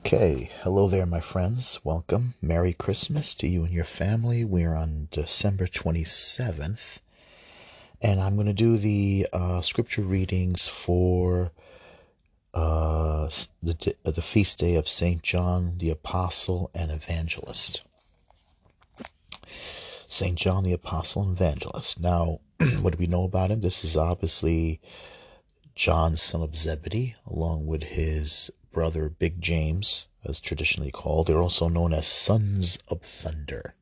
Okay, hello there, my friends. Welcome. Merry Christmas to you and your family. We're on December 27th, and I'm going to do the uh, scripture readings for uh, the, the feast day of St. John the Apostle and Evangelist. St. John the Apostle and Evangelist. Now, what do we know about him? This is obviously John, son of Zebedee, along with his brother Big James, as traditionally called. They're also known as sons of thunder.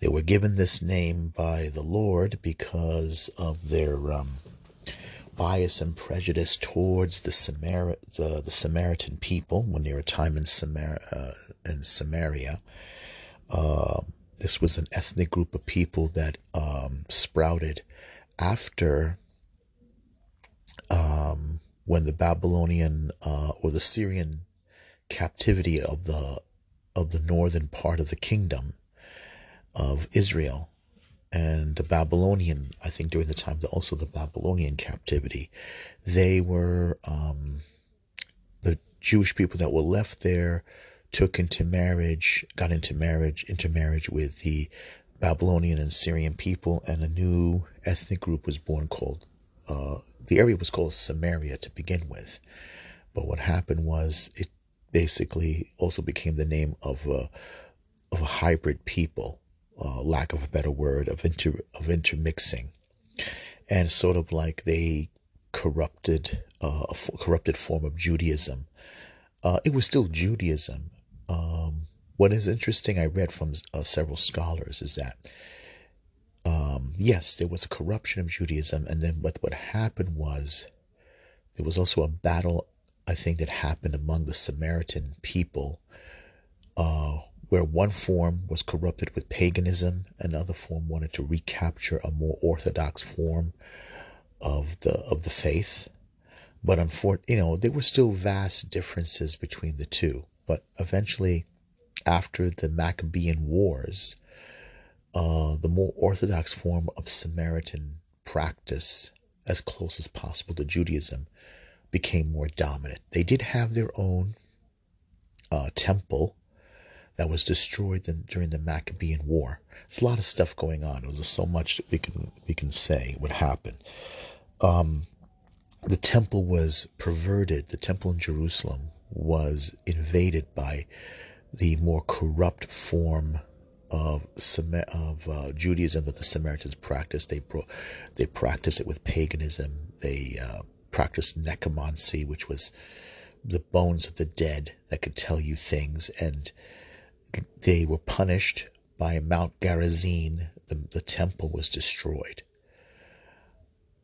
They were given this name by the Lord because of their um, bias and prejudice towards the, Samar- the, the Samaritan people when they were a time in, Samar- uh, in Samaria. Uh, this was an ethnic group of people that um, sprouted after um, when the Babylonian uh, or the Syrian captivity of the of the northern part of the kingdom of Israel and the Babylonian, I think during the time, that also the Babylonian captivity, they were um, the Jewish people that were left there took into marriage, got into marriage, intermarriage with the Babylonian and Syrian people, and a new ethnic group was born called uh, the area was called Samaria to begin with. But what happened was it basically also became the name of a, of a hybrid people, uh, lack of a better word, of inter of intermixing, and sort of like they corrupted uh, a corrupted form of Judaism. Uh, it was still Judaism. Um, what is interesting, I read from uh, several scholars, is that um, yes, there was a corruption of Judaism, and then what what happened was there was also a battle, I think, that happened among the Samaritan people, uh, where one form was corrupted with paganism, another form wanted to recapture a more orthodox form of the of the faith. But unfortunately, you know, there were still vast differences between the two. But eventually, after the Maccabean Wars, uh, the more orthodox form of Samaritan practice, as close as possible to Judaism, became more dominant. They did have their own uh, temple that was destroyed during the Maccabean War. There's a lot of stuff going on. There's so much that we can we can say what happened. Um, the temple was perverted. The temple in Jerusalem was invaded by the more corrupt form of of uh, Judaism that the Samaritans practiced. They they practiced it with paganism. They uh, practiced necromancy, which was the bones of the dead that could tell you things, and they were punished by Mount Gerizim. The, the temple was destroyed.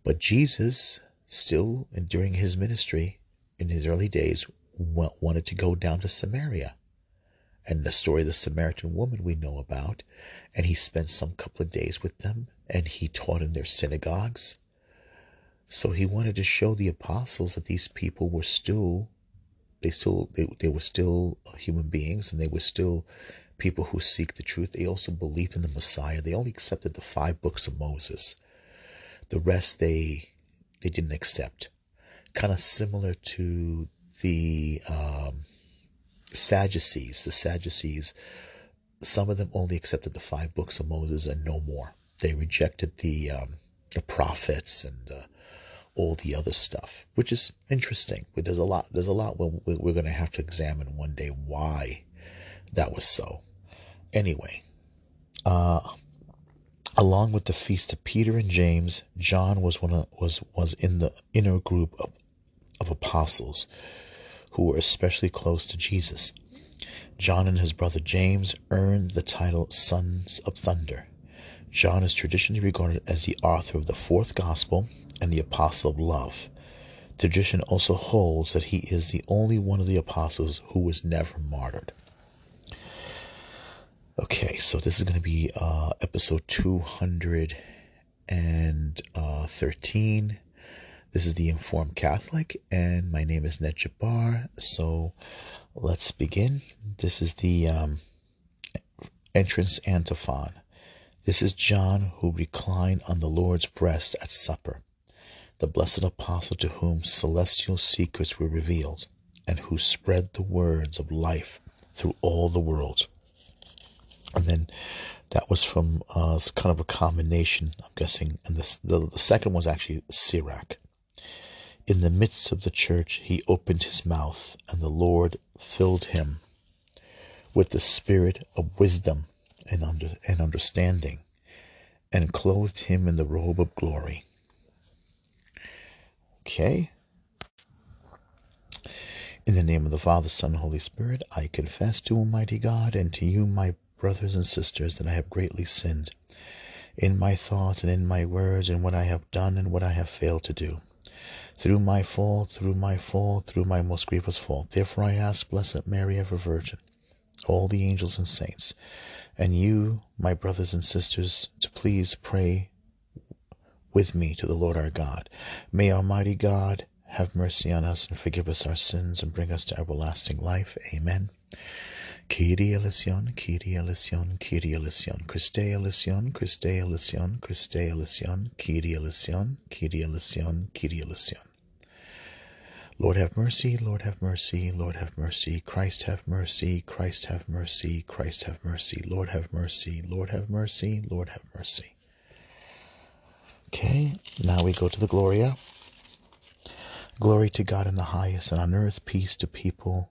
But Jesus, still during his ministry in his early days, wanted to go down to Samaria and the story of the Samaritan woman we know about. And he spent some couple of days with them and he taught in their synagogues. So he wanted to show the apostles that these people were still, they still, they, they were still human beings and they were still people who seek the truth. They also believed in the Messiah. They only accepted the five books of Moses. The rest they, they didn't accept. Kind of similar to the, um, Sadducees, the Sadducees, some of them only accepted the five books of Moses and no more. They rejected the um, the prophets and uh, all the other stuff, which is interesting. But there's a lot. There's a lot we're, going to have to examine one day why that was so. Anyway, uh, along with the feast of Peter and James, John was one of, was was in the inner group of, of apostles who were especially close to Jesus. John and his brother James earned the title Sons of Thunder. John is traditionally regarded as the author of the fourth gospel and the apostle of love. Tradition also holds that he is the only one of the apostles who was never martyred. Okay, so this is going to be uh, episode 213. This is the Informed Catholic, and my name is Ned Jabbar. So let's begin. This is the um, entrance antiphon. This is John who reclined on the Lord's breast at supper, the blessed apostle to whom celestial secrets were revealed, and who spread the words of life through all the world. And then that was from uh, kind of a combination, I'm guessing. And this, the, the second was actually Sirach. In the midst of the church, he opened his mouth, and the Lord filled him with the spirit of wisdom and, under, and understanding, and clothed him in the robe of glory. Okay. In the name of the Father, Son, and Holy Spirit, I confess to Almighty God and to you, my brothers and sisters, that I have greatly sinned in my thoughts and in my words, and what I have done and what I have failed to do. Through my fault, through my fault, through my most grievous fault. Therefore I ask, Blessed Mary, ever Virgin, all the angels and saints, and you, my brothers and sisters, to please pray with me to the Lord our God. May Almighty God have mercy on us and forgive us our sins and bring us to everlasting life. Amen. Kyrie eleison, Kyrie eleison, Kyrie eleison, Christe eleison, Christe eleison, Christe eleison, Kyrie eleison, Kyrie eleison, Kyrie eleison. Lord have mercy, Lord have mercy, Lord have mercy, Christ have mercy, Christ have mercy, Christ have mercy, Lord have mercy, Lord have mercy, Lord have mercy. Okay, now we go to the Gloria. Glory to God in the highest, and on earth peace to people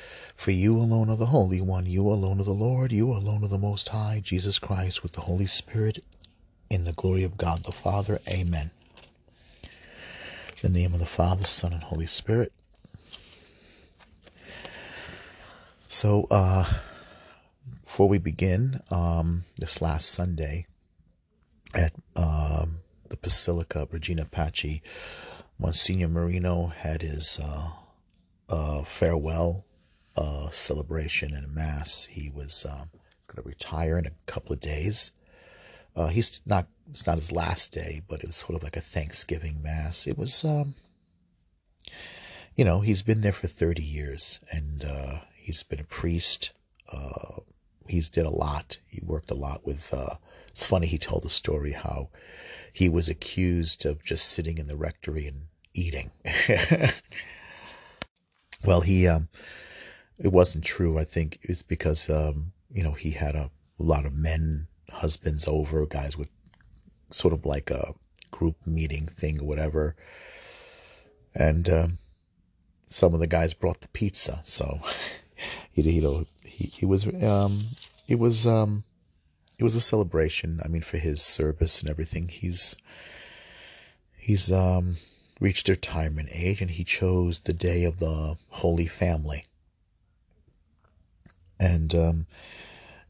For you alone are the Holy One, you alone are the Lord, you alone are the Most High, Jesus Christ, with the Holy Spirit, in the glory of God the Father. Amen. In the name of the Father, Son, and Holy Spirit. So, uh, before we begin, um, this last Sunday at um, the Basilica Regina Pacis, Monsignor Marino had his uh, uh, farewell uh, celebration and a mass. He was um, going to retire in a couple of days. Uh, he's not. It's not his last day, but it was sort of like a Thanksgiving mass. It was, um, you know, he's been there for thirty years, and uh, he's been a priest. Uh, he's did a lot. He worked a lot with. Uh, it's funny. He told the story how he was accused of just sitting in the rectory and eating. well, he um, it wasn't true. I think it's because um, you know he had a, a, lot of men husbands over, guys with sort of like a group meeting thing or whatever, and um, some of the guys brought the pizza. So you, you know he, he was um, it was um, it was a celebration. I mean, for his service and everything, he's he's um, reached retirement age, and he chose the day of the Holy Family and um,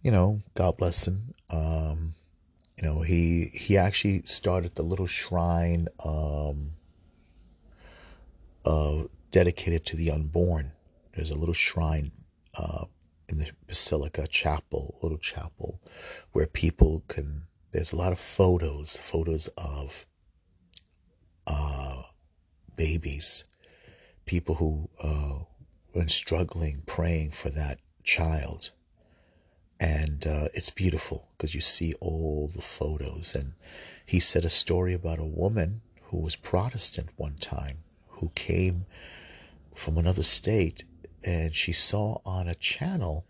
you know, God bless him. Um, you know, he he actually started the little shrine um, uh, dedicated to the unborn. There's a little shrine uh, in the Basilica Chapel, little chapel, where people can. There's a lot of photos, photos of uh, babies, people who uh, were struggling, praying for that child. And uh, it's beautiful because you see all the photos. And he said a story about a woman who was Protestant one time who came from another state and she saw on a channel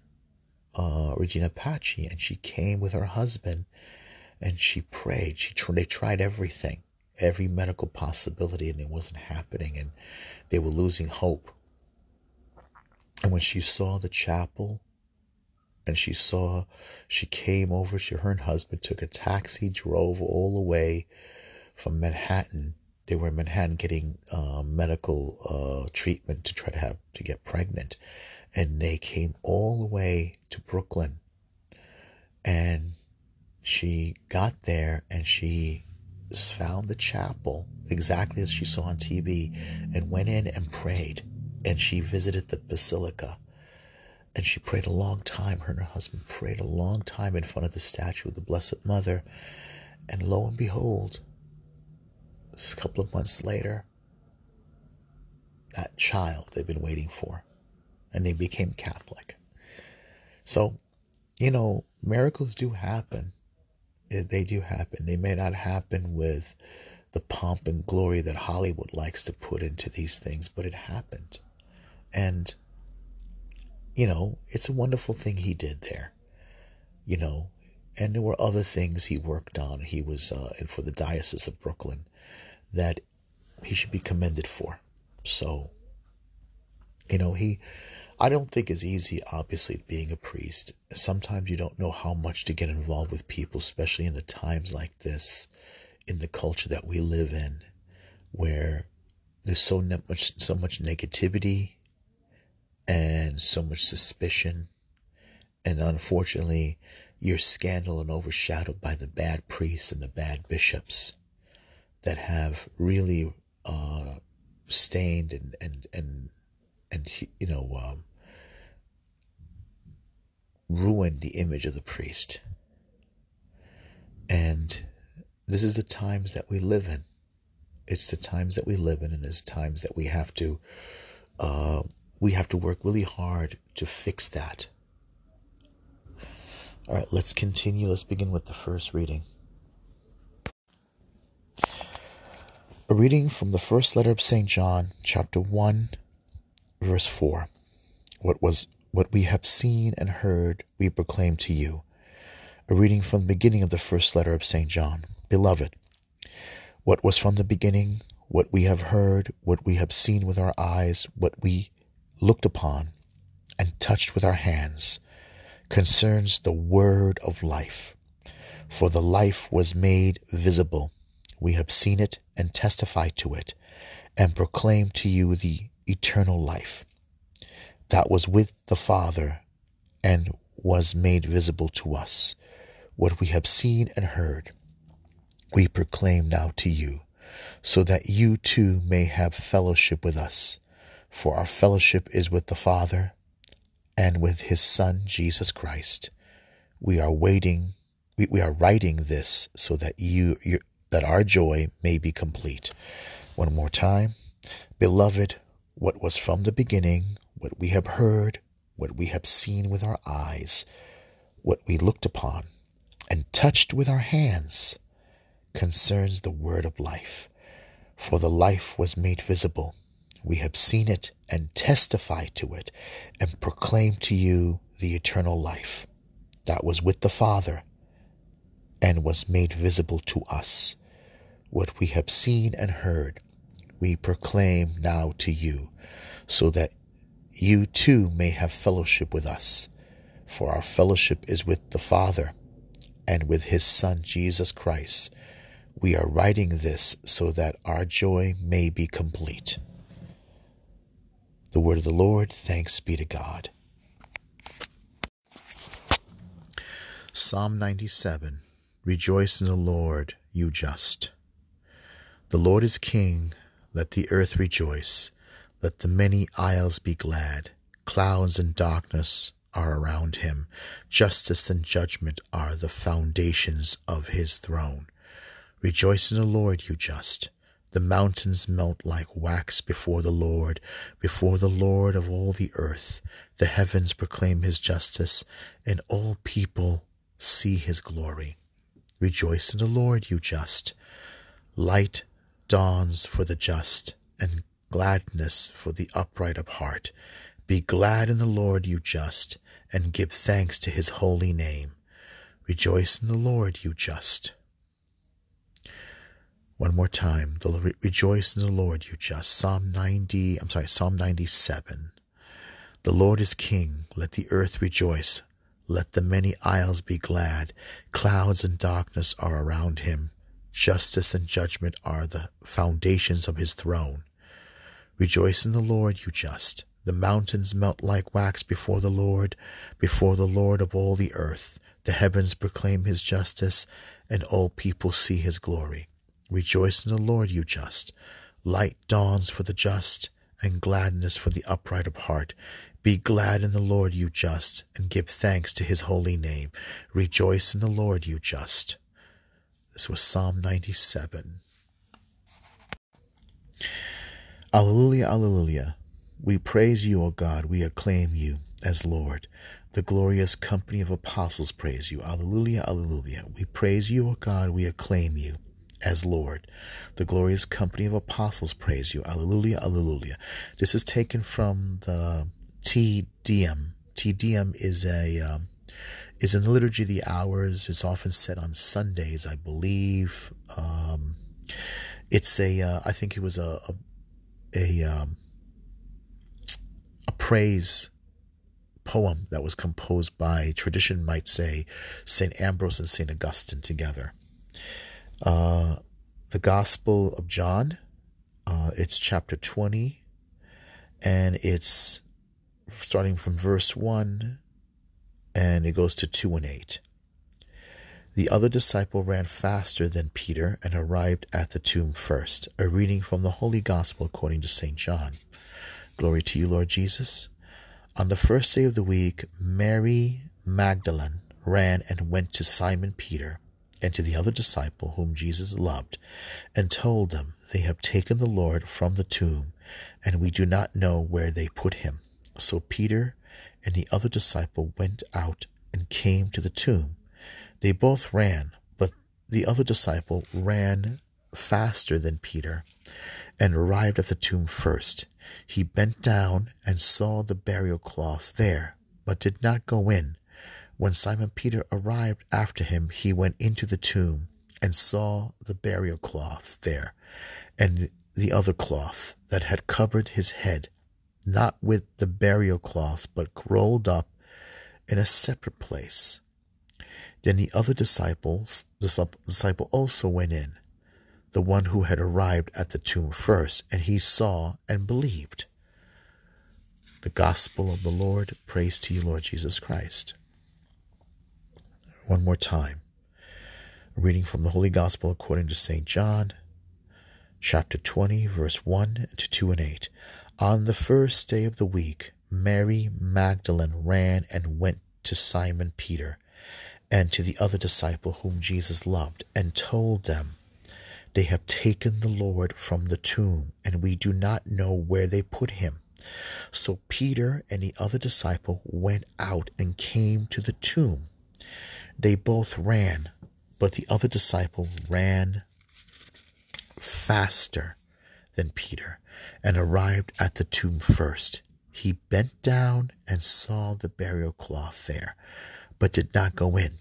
uh, Regina Pacis and she came with her husband and she prayed. She they tried everything, every medical possibility, and it wasn't happening, and they were losing hope. And when she saw the chapel and she saw, she came over, to her and husband took a taxi, drove all the way from Manhattan. They were in Manhattan getting uh, medical uh, treatment to try to have, to get pregnant. And they came all the way to Brooklyn. And she got there and she found the chapel exactly as she saw on TV and went in and prayed and she visited the basilica And she prayed a long time. Her and her husband prayed a long time in front of the statue of the Blessed Mother. And lo and behold, a couple of months later, that child they've been waiting for, and they became Catholic. So, you know, miracles do happen. Eh, they do happen. They may not happen with the pomp and glory that Hollywood likes to put into these things, but it happened. And, you know, it's a wonderful thing he did there. You know, and there were other things he worked on. He was uh, and for the Diocese of Brooklyn that he should be commended for. So, you know, he, I don't think it's easy, obviously, being a priest. Sometimes you don't know how much to get involved with people, especially in the times like this, in the culture that we live in, where there's so much, so much negativity and so much suspicion. And unfortunately, you're scandal and overshadowed by the bad priests and the bad bishops that have really uh, stained and and and and you know um, ruined the image of the priest. And this is the times that we live in. It's the times that we live in, and it's times that we have to uh, we have to work really hard to fix that. All right, let's continue. Let's begin with the first reading. A reading from the first letter of St. John, chapter 1, verse 4. What was what we have seen and heard, we proclaim to you. A reading from the beginning of the first letter of St. John. Beloved, what was from the beginning, what we have heard, what we have seen with our eyes, what we looked upon and touched with our hands, concerns the word of life. For the life was made visible we have seen it and testify to it, and proclaim to you the eternal life that was with the Father and was made visible to us. What we have seen and heard, we proclaim now to you, so that you too may have fellowship with us. For our fellowship is with the Father and with his Son, Jesus Christ. We are waiting, we, we are writing this so that you, that our joy may be complete. One more time. Beloved, what was from the beginning, what we have heard, what we have seen with our eyes, what we looked upon and touched with our hands, concerns the word of life. For the life was made visible. We have seen it and testify to it and proclaim to you the eternal life that was with the Father and was made visible to us. What we have seen and heard, we proclaim now to you, so that you too may have fellowship with us. For our fellowship is with the Father and with his Son, Jesus Christ. We are writing this so that our joy may be complete. The word of the Lord, thanks be to God. Psalm 97 Rejoice in the Lord, you just. The Lord is King, let the earth rejoice, let the many isles be glad. Clouds and darkness are around him, justice and judgment are the foundations of his throne. Rejoice in the Lord, you just. The mountains melt like wax before the Lord, before the Lord of all the earth. The heavens proclaim his justice, and all people see his glory. Rejoice in the Lord, you just. Light dawns for the just, and gladness for the upright of heart. Be glad in the Lord, you just, and give thanks to his holy name. Rejoice in the Lord, you just. One more time. The, rejoice in the Lord, you just. Psalm 90, I'm sorry, Psalm 97. The Lord is king. Let the earth rejoice. Let the many isles be glad. Clouds and darkness are around him. Justice and judgment are the foundations of his throne. Rejoice in the Lord, you just. The mountains melt like wax before the Lord, before the Lord of all the earth. The heavens proclaim his justice, and all people see his glory. Rejoice in the Lord, you just. Light dawns for the just, and gladness for the upright of heart. Be glad in the Lord, you just, and give thanks to his holy name. Rejoice in the Lord, you just. This was Psalm 97. Alleluia, alleluia. We praise you, O God. We acclaim you as Lord. The glorious company of apostles praise you. Alleluia, alleluia. We praise you, O God. We acclaim you as Lord. The glorious company of apostles praise you. Alleluia, alleluia. This is taken from the. Te Deum is a um, is in the liturgy of the hours. It's often said on Sundays, I believe. Um, it's a uh, I think it was a a a, um, a praise poem that was composed by tradition might say Saint Ambrose and Saint Augustine together. Uh, the Gospel of John. Uh, it's chapter 20, and it's starting from verse 1, and it goes to 2 and 8. The other disciple ran faster than Peter and arrived at the tomb first. A reading from the Holy Gospel according to St. John. Glory to you, Lord Jesus. On the first day of the week, Mary Magdalene ran and went to Simon Peter and to the other disciple whom Jesus loved, and told them, They have taken the Lord from the tomb, and we do not know where they put him. So Peter and the other disciple went out and came to the tomb. They both ran, but the other disciple ran faster than Peter and arrived at the tomb first. He bent down and saw the burial cloths there, but did not go in. When Simon Peter arrived after him, he went into the tomb and saw the burial cloth there, and the other cloth that had covered his head, not with the burial cloth, but rolled up in a separate place. Then the other disciples, the disciple also went in, the one who had arrived at the tomb first, and he saw and believed. The Gospel of the Lord. Praise to you, Lord Jesus Christ one more time. A reading from the Holy Gospel according to St. John, chapter 20, verse 1 to 2 and 8. On the first day of the week, Mary Magdalene ran and went to Simon Peter and to the other disciple whom Jesus loved, and told them, They have taken the Lord from the tomb, and we do not know where they put him. So Peter and the other disciple went out and came to the tomb. They both ran, but the other disciple ran faster than Peter and arrived at the tomb first. He bent down and saw the burial cloth there, but did not go in.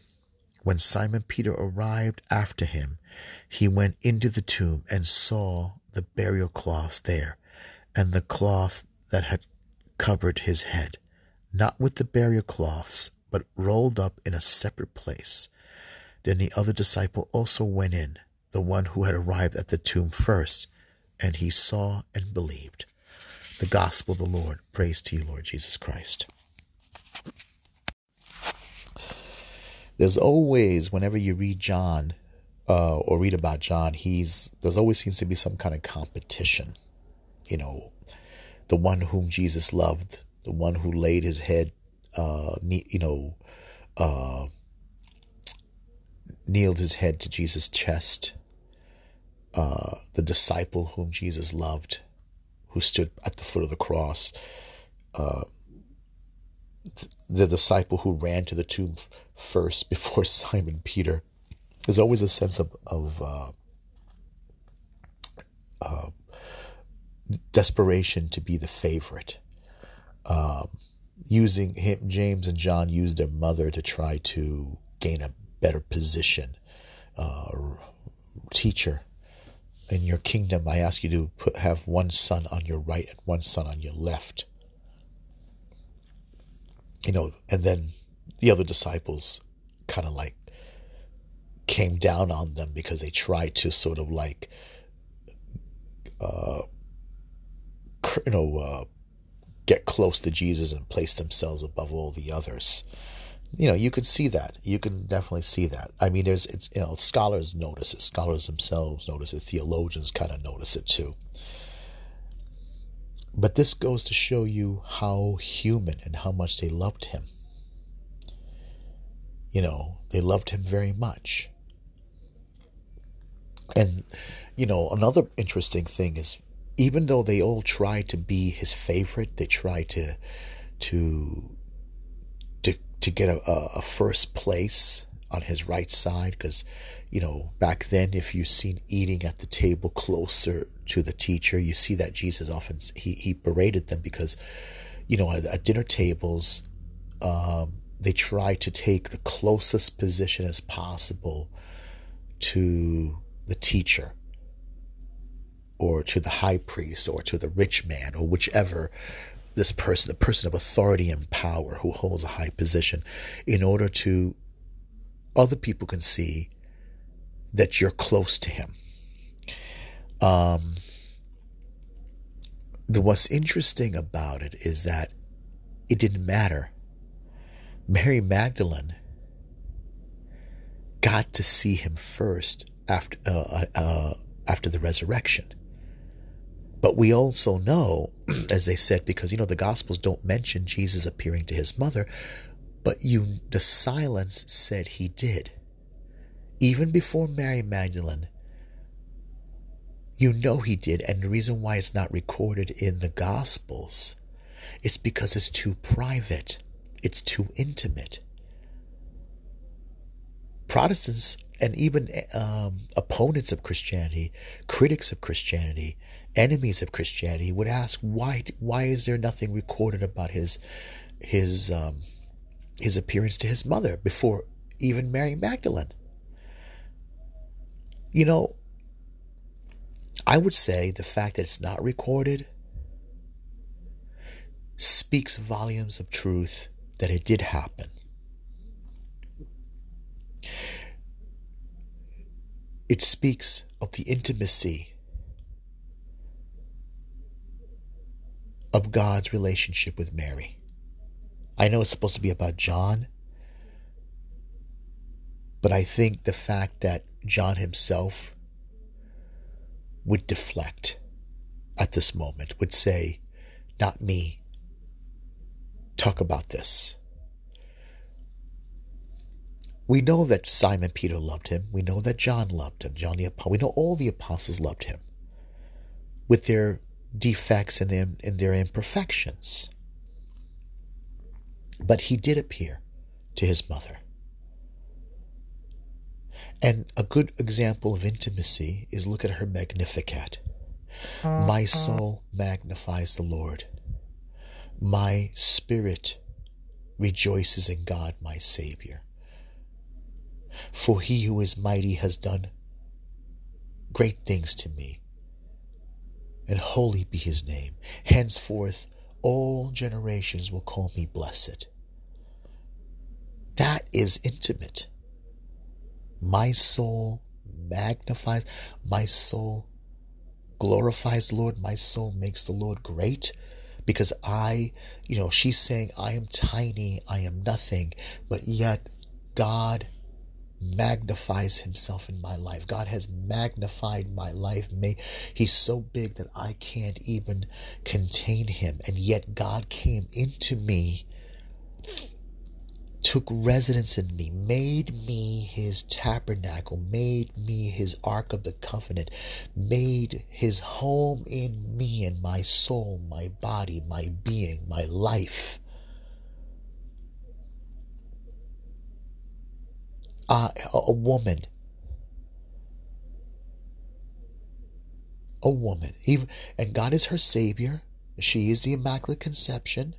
When Simon Peter arrived after him, he went into the tomb and saw the burial cloths there, and the cloth that had covered his head, not with the burial cloths, but rolled up in a separate place. Then the other disciple also went in, the one who had arrived at the tomb first, and he saw and believed. The Gospel of the Lord. Praise to you, Lord Jesus Christ. There's always, whenever you read John uh, or read about John, he's there's always seems to be some kind of competition. You know, the one whom Jesus loved, the one who laid his head uh, you know, uh, kneeled his head to Jesus' chest. Uh, the disciple whom Jesus loved, who stood at the foot of the cross, uh, the disciple who ran to the tomb first before Simon Peter. There's always a sense of, of uh, uh, desperation to be the favorite. Um, using him, James and John used their mother to try to gain a better position. Uh, teacher, in your kingdom, I ask you to put have one son on your right and one son on your left. You know, and then the other disciples kind of like came down on them because they tried to sort of like, uh, you know, uh, get close to Jesus and place themselves above all the others. You know, you can see that. You can definitely see that. I mean, there's, it's, you know, scholars notice it. Scholars themselves notice it. Theologians kind of notice it too. But this goes to show you how human and how much they loved him. You know, they loved him very much. And, you know, another interesting thing is even though they all try to be his favorite, they try to to to to get a, a first place on his right side because you know back then if you've seen eating at the table closer to the teacher you see that jesus often he, he berated them because you know at, at dinner tables um, they try to take the closest position as possible to the teacher or to the high priest or to the rich man or whichever this person, a person of authority and power who holds a high position, in order to other people can see that you're close to him. Um, the what's interesting about it is that it didn't matter. Mary Magdalene got to see him first after uh, uh, after the resurrection. But we also know, as they said, because you know the Gospels don't mention Jesus appearing to his mother, but you the silence said he did. Even before Mary Magdalene, you know he did, and the reason why it's not recorded in the Gospels, it's because it's too private, it's too intimate. Protestants and even um, opponents of Christianity, critics of Christianity, enemies of Christianity would ask why why is there nothing recorded about his his um, his appearance to his mother before even Mary Magdalene? You know, I would say the fact that it's not recorded speaks volumes of truth that it did happen. It speaks of the intimacy of God's relationship with Mary. I know it's supposed to be about John, but I think the fact that John himself would deflect at this moment, would say, Not me. Talk about this. We know that Simon Peter loved him. We know that John loved him. John the Apostle. We know all the apostles loved him with their defects and their, and their imperfections. But he did appear to his mother. And a good example of intimacy is look at her Magnificat. My uh-huh. soul magnifies the Lord. My spirit rejoices in God, my Savior. For he who is mighty has done great things to me, and holy be his name. Henceforth, all generations will call me blessed. That is intimate. My soul magnifies, my soul glorifies Lord, my soul makes the Lord great because I, you know, she's saying, I am tiny, I am nothing, but yet God magnifies himself in my life. God has magnified my life. May He's so big that I can't even contain him. And yet God came into me, took residence in me, made me his tabernacle, made me his ark of the covenant, made his home in me and my soul, my body, my being, my life. Uh, a woman. A woman. Even, and God is her Savior. She is the Immaculate Conception.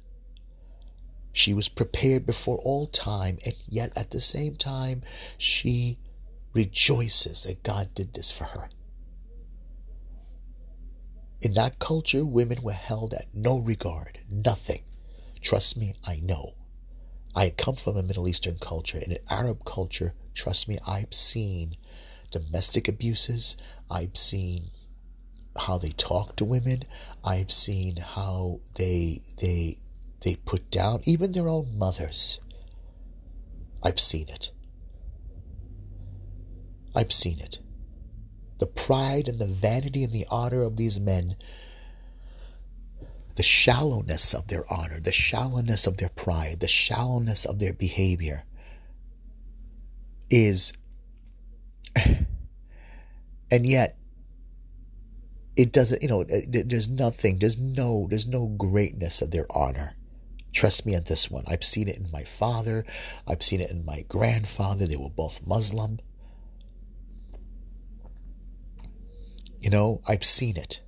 She was prepared before all time, and yet at the same time, she rejoices that God did this for her. In that culture, women were held at no regard, nothing. Trust me, I know. I come from a Middle Eastern culture. In an Arab culture, trust me, I've seen domestic abuses. I've seen how they talk to women. I've seen how they they they put down even their own mothers. I've seen it. I've seen it. The pride and the vanity and the honor of these men the shallowness of their honor, the shallowness of their pride, the shallowness of their behavior is, and yet it doesn't, you know, uh, there's nothing, there's no, there's no greatness of their honor. Trust me on this one. I've seen it in my father. I've seen it in my grandfather. They were both Muslim. You know, I've seen it.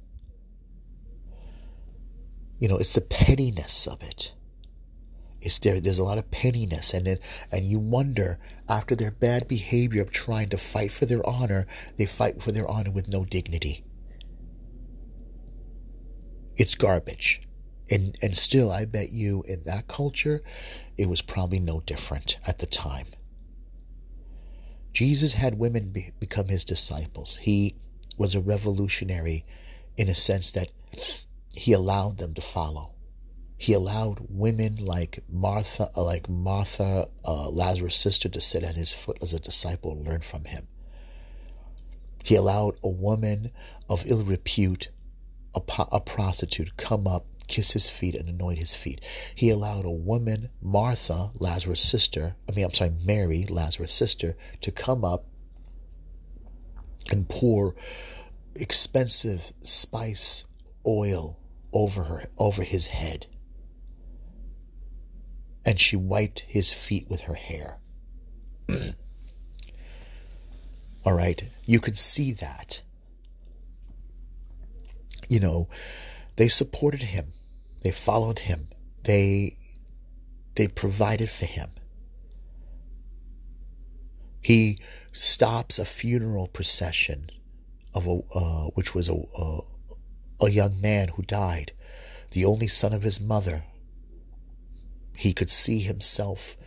You know, it's the pettiness of it. There. There's a lot of pettiness, and and you wonder after their bad behavior of trying to fight for their honor, they fight for their honor with no dignity. It's garbage, and and still, I bet you in that culture, it was probably no different at the time. Jesus had women be, become his disciples. He was a revolutionary in a sense that he allowed them to follow. He allowed women like Martha, uh, like Martha, uh, Lazarus' sister, to sit at his foot as a disciple and learn from him. He allowed a woman of ill repute, a, a prostitute, come up, kiss his feet, and anoint his feet. He allowed a woman, Martha, Lazarus' sister, I mean, I'm sorry, Mary, Lazarus' sister, to come up and pour expensive spice oil over her over his head and she wiped his feet with her hair. All right. You could see that. You know they supported him. They followed him. They they provided for him. He stops a funeral procession of a uh, which was a, a a young man who died, the only son of his mother. He could see himself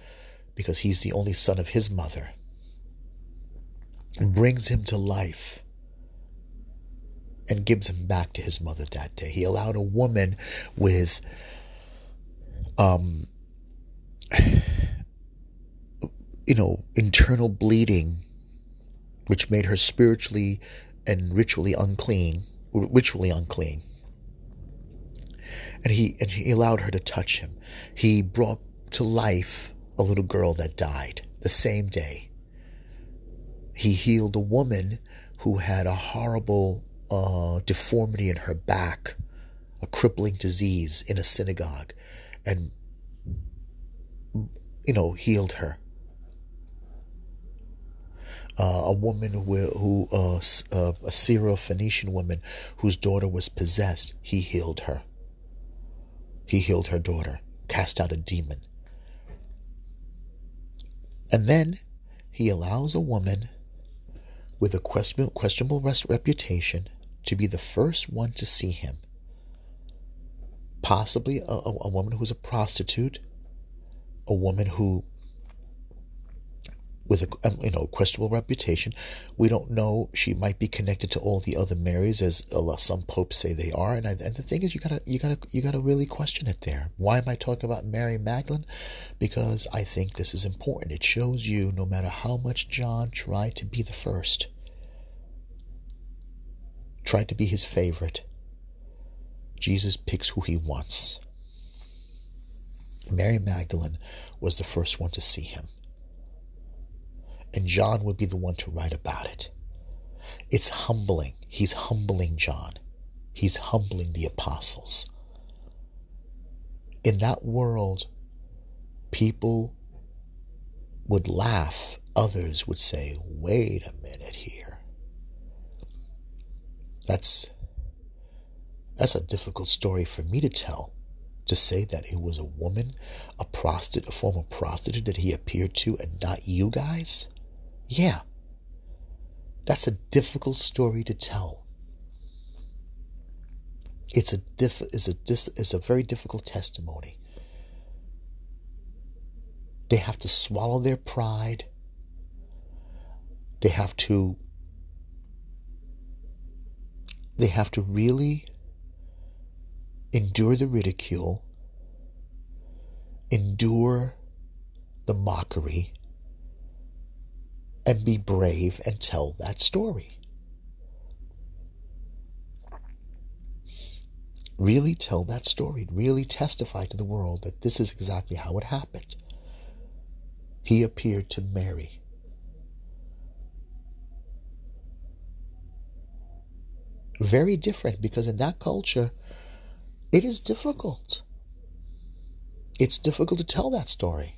because he's the only son of his mother. Brings him to life and gives him back to his mother that day. He allowed a woman with um you know internal bleeding which made her spiritually and ritually unclean, ritually unclean. And he and he allowed her to touch him. He brought to life a little girl that died the same day. He healed a woman who had a horrible uh, deformity in her back, a crippling disease in a synagogue, and you know healed her uh, a woman who, who uh, uh, a Syro-Phoenician woman whose daughter was possessed. He healed her. He healed her daughter, cast out a demon. And then he allows a woman with a questionable, reputation to be the first one to see him. Possibly a, a, a woman who's a prostitute, a woman who with a um, you know questionable reputation. We don't know she might be connected to all the other Marys, as some popes say they are. And, I, and the thing is, you gotta you gotta you gotta really question it there. Why am I talking about Mary Magdalene? Because I think this is important. It shows you, no matter how much John tried to be the first, tried to be his favorite, Jesus picks who he wants. Mary Magdalene was the first one to see him and John would be the one to write about it. It's humbling. He's humbling John. He's humbling the apostles. In that world, people would laugh. Others would say, wait a minute here. That's that's a difficult story for me to tell. To say that it was a woman, a prostitute, a former prostitute that he appeared to, and not you guys? Yeah, that's a difficult story to tell. It's a diff, it's a dis, it's a very difficult testimony. They have to swallow their pride. They have to they have to really endure the ridicule, endure the mockery, and be brave and tell that story. really tell that story, really testify to the world that this is exactly how it happened. He appeared to Mary. Very different because in that culture, it is difficult. It's difficult to tell that story.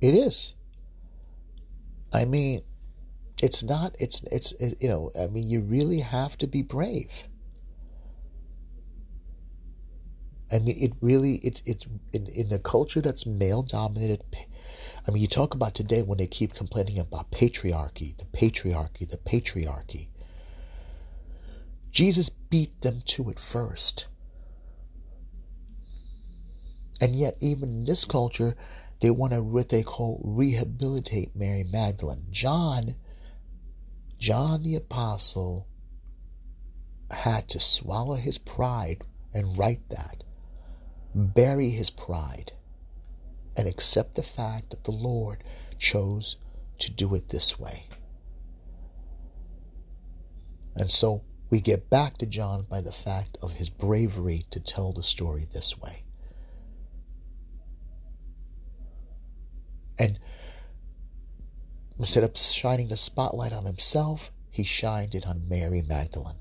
It is. I mean, it's not it's it's it, you know i mean you really have to be brave. I mean it really it's it's in, in a culture that's male dominated i mean you talk about today when they keep complaining about patriarchy the patriarchy the patriarchy. Jesus beat them to it first. And yet even in this culture they want to what they call rehabilitate mary magdalene john John the Apostle had to swallow his pride and write that, bury his pride, and accept the fact that the Lord chose to do it this way. And so we get back to John by the fact of his bravery to tell the story this way. And Instead of shining the spotlight on himself, he shined it on Mary Magdalene.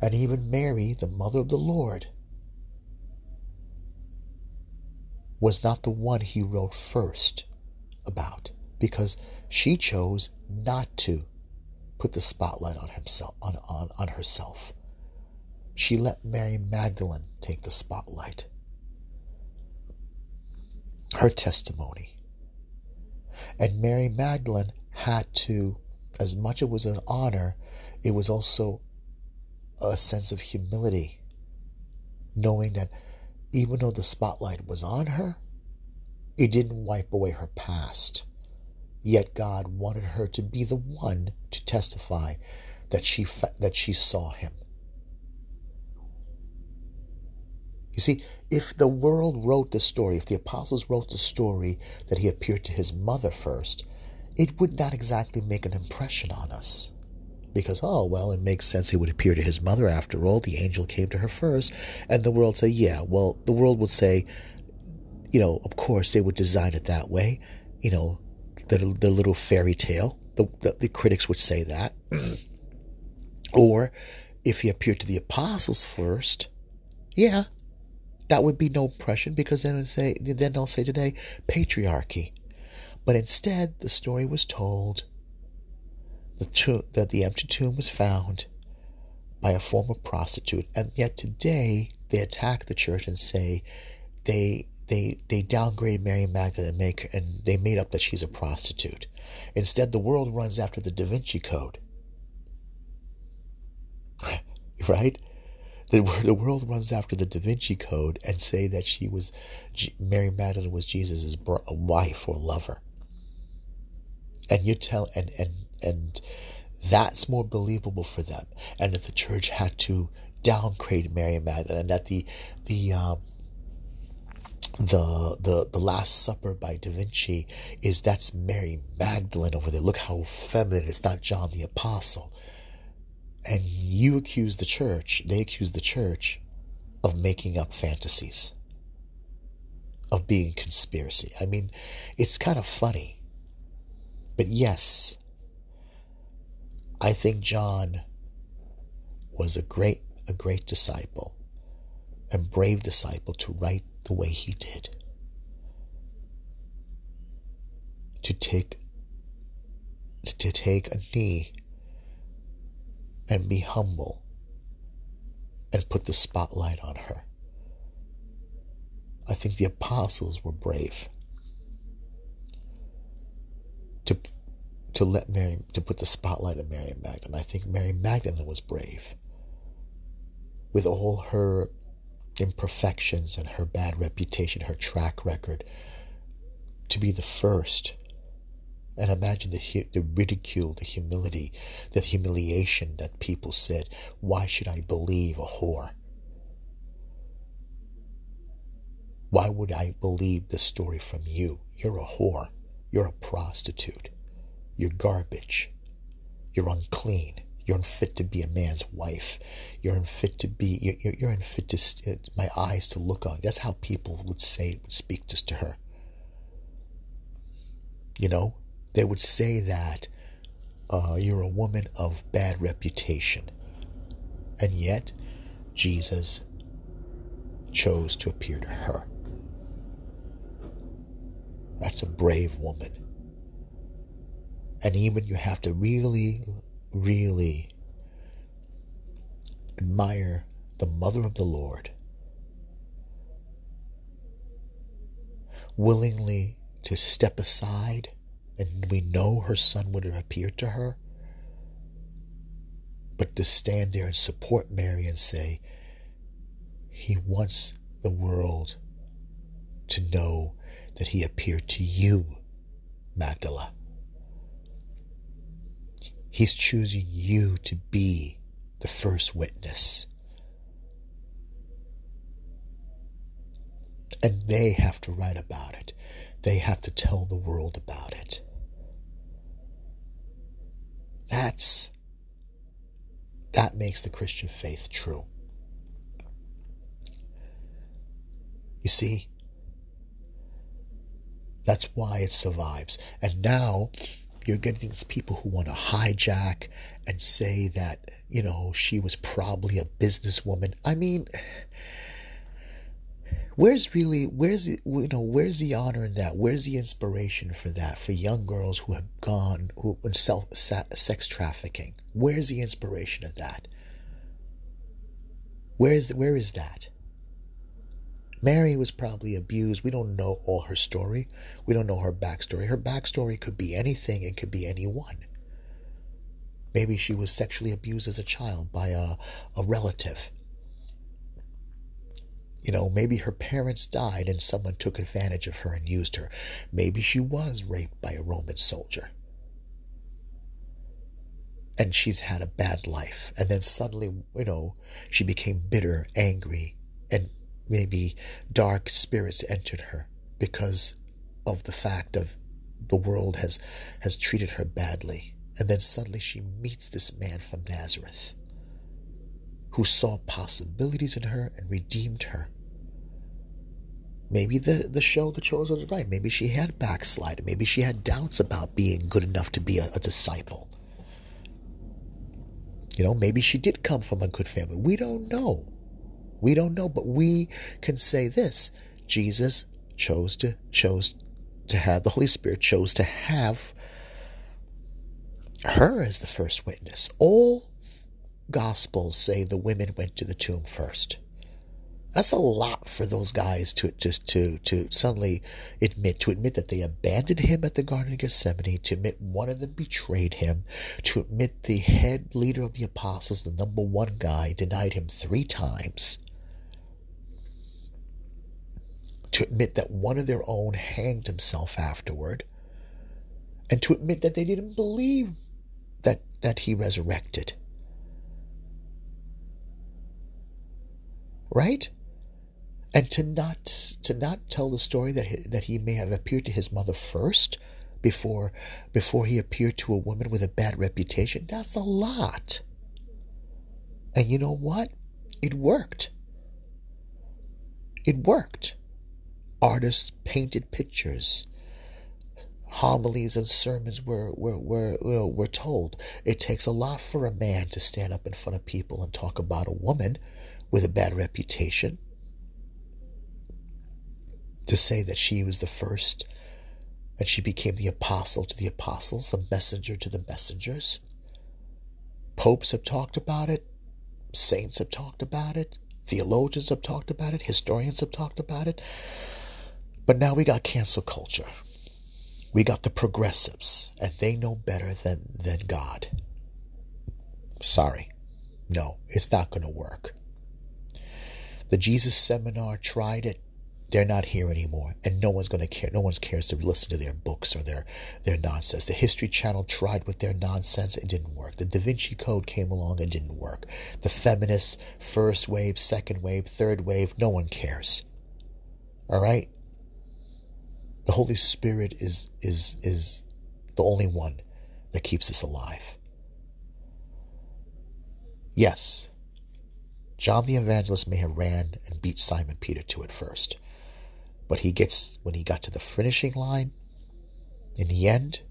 And even Mary, the mother of the Lord, was not the one he wrote first about because she chose not to put the spotlight on himself on, on, on herself. She let Mary Magdalene take the spotlight. Her testimony and Mary Magdalene had to, as much as it was an honor, it was also a sense of humility, knowing that even though the spotlight was on her, it didn't wipe away her past. Yet God wanted her to be the one to testify that she that she saw him. You see, if the world wrote the story, if the apostles wrote the story that he appeared to his mother first, it would not exactly make an impression on us. Because, oh, well, it makes sense he would appear to his mother after all. The angel came to her first. And the world say, yeah, well, the world would say, you know, of course they would design it that way. You know, the, the little fairy tale. The, the, the critics would say that. or if he appeared to the apostles first, yeah, that would be no impression because then say then they'll say today patriarchy. But instead, the story was told the that the empty tomb was found by a former prostitute, and yet today they attack the church and say they they they downgrade Mary Magdalene and make and they made up that she's a prostitute. Instead, the world runs after the Da Vinci Code, right? The, world runs after the Da Vinci Code and say that she was Mary Magdalene was Jesus' wife or lover. And you tell and and and that's more believable for them. And if the church had to downgrade Mary Magdalene, and that the the um, the the the Last Supper by Da Vinci is that's Mary Magdalene over there. Look how feminine. It's not John the Apostle. And you accuse the church, they accuse the church of making up fantasies, of being conspiracy. I mean, it's kind of funny. But yes, I think John was a great a great disciple and brave disciple to write the way he did. To take to take a knee and be humble and put the spotlight on her. I think the apostles were brave to to let Mary to put the spotlight on Mary Magdalene. I think Mary Magdalene was brave with all her imperfections and her bad reputation, her track record, to be the first and imagine the, the ridicule, the humility, the humiliation that people said, Why should I believe a whore? Why would I believe this story from you? You're a whore. You're a prostitute. You're garbage. You're unclean. You're unfit to be a man's wife. You're unfit to be. You're, you're unfit to uh, my eyes to look on. That's how people would say would speak just to her. You know, they would say that uh, you're a woman of bad reputation, and yet Jesus chose to appear to her. That's a brave woman. And even you have to really, really admire the mother of the Lord, willingly to step aside, and we know her son would have appeared to her, but to stand there and support Mary and say, He wants the world to know that He appeared to you, Magdala. He's choosing you to be the first witness. And they have to write about it. They have to tell the world about it. That's that makes the Christian faith true. You see, that's why it survives. And now you're getting these people who want to hijack and say that, you know, she was probably a businesswoman. I mean, where's really where's you know where's the honor in that where's the inspiration for that for young girls who have gone who self sex trafficking where's the inspiration of that where's the, where is that Mary was probably abused. We don't know all her story. We don't know her backstory. Her backstory could be anything, it could be anyone. Maybe she was sexually abused as a child by a, a relative. You know, maybe her parents died and someone took advantage of her and used her. Maybe she was raped by a Roman soldier. And she's had a bad life. And then suddenly, you know, she became bitter, angry, and maybe dark spirits entered her because of the fact of the world has has treated her badly and then suddenly she meets this man from Nazareth who saw possibilities in her and redeemed her maybe the the show the chosen was right maybe she had backslided maybe she had doubts about being good enough to be a, a disciple you know maybe she did come from a good family we don't know we don't know, but we can say this. Jesus chose to chose to have the Holy Spirit chose to have her as the first witness. All gospels say the women went to the tomb first. That's a lot for those guys to just to to suddenly admit to admit that they abandoned him at the Garden of Gethsemane, to admit one of them betrayed him, to admit the head leader of the apostles, the number one guy, denied him three times to admit that one of their own hanged himself afterward, and to admit that they didn't believe that, that he resurrected. Right? And to not to not tell the story that he, that he may have appeared to his mother first before before he appeared to a woman with a bad reputation, that's a lot. And you know what? It worked. It worked. Artists painted pictures. Homilies and sermons were, were, were, were told. It takes a lot for a man to stand up in front of people and talk about a woman with a bad reputation. To say that she was the first and she became the apostle to the apostles, the messenger to the messengers. Popes have talked about it, saints have talked about it, theologians have talked about it, historians have talked about it. But now we got cancel culture. We got the progressives, and they know better than, than God. Sorry. No, it's not going to work. The Jesus seminar tried it. They're not here anymore, and no one's going to care. No one cares to listen to their books or their, their nonsense. The History Channel tried with their nonsense. It didn't work. The Da Vinci Code came along. It didn't work. The feminists, first wave, second wave, third wave, no one cares. All right? The Holy Spirit is is is the only one that keeps us alive. Yes, John the Evangelist may have ran and beat Simon Peter to it first. But he gets, when he got to the finishing line, in the end,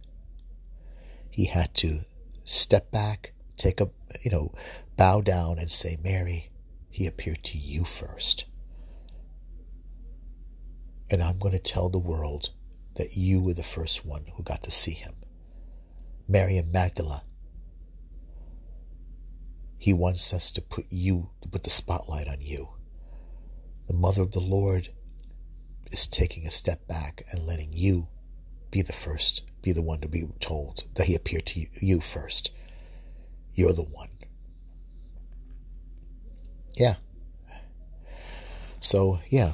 he had to step back, take a, you know, bow down and say, Mary, he appeared to you first. And I'm going to tell the world that you were the first one who got to see him. Mary of Magdala he wants us to put you, to put the spotlight on you. The mother of the Lord is taking a step back and letting you be the first, be the one to be told that he appeared to you first. You're the one. Yeah. So, yeah.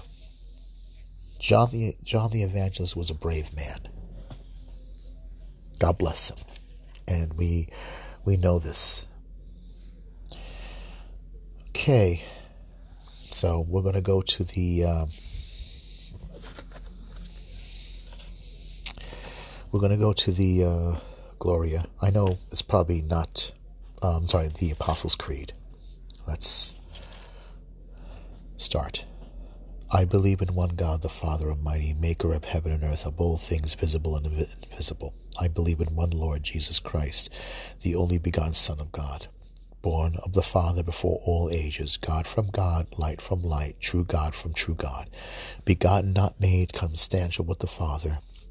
John the John the Evangelist was a brave man. God bless him. And we we know this. Okay, so we're going to go to the. Uh, we're going to go to the uh, Gloria. I know it's probably not. Um, sorry, the Apostles' Creed. Let's start. I believe in one God, the Father Almighty, maker of heaven and earth, of all things visible and invisible. I believe in one Lord Jesus Christ, the only begotten Son of God born of the Father before all ages, God from God, light from light, true God from true God, begotten, not made, consubstantial with the Father.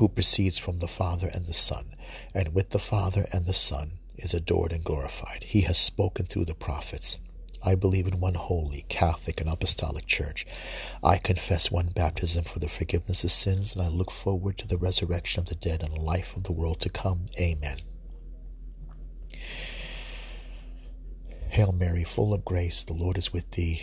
who proceeds from the Father and the Son, and with the Father and the Son is adored and glorified. He has spoken through the prophets. I believe in one holy, Catholic, and Apostolic Church. I confess one baptism for the forgiveness of sins, and I look forward to the resurrection of the dead and the life of the world to come. Amen. Hail Mary, full of grace, the Lord is with thee.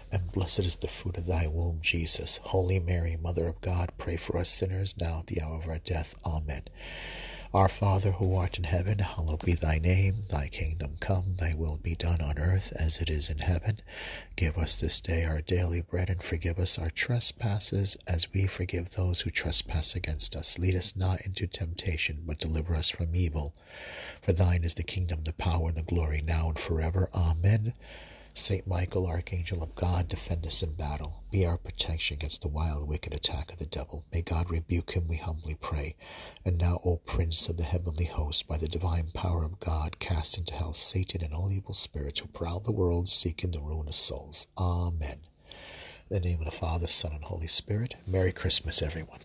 and blessed is the fruit of thy womb, Jesus. Holy Mary, Mother of God, pray for us sinners now at the hour of our death. Amen. Our Father who art in heaven, hallowed be thy name. Thy kingdom come, thy will be done on earth as it is in heaven. Give us this day our daily bread, and forgive us our trespasses as we forgive those who trespass against us. Lead us not into temptation, but deliver us from evil. For thine is the kingdom, the power, and the glory, now and forever. Amen. Saint Michael, Archangel of God, defend us in battle. Be our protection against the wild, wicked attack of the devil. May God rebuke him, we humbly pray. And now, O Prince of the heavenly host, by the divine power of God, cast into hell Satan and all evil spirits who prowl the world, seeking the ruin of souls. Amen. In the name of the Father, Son, and Holy Spirit. Merry Christmas, everyone.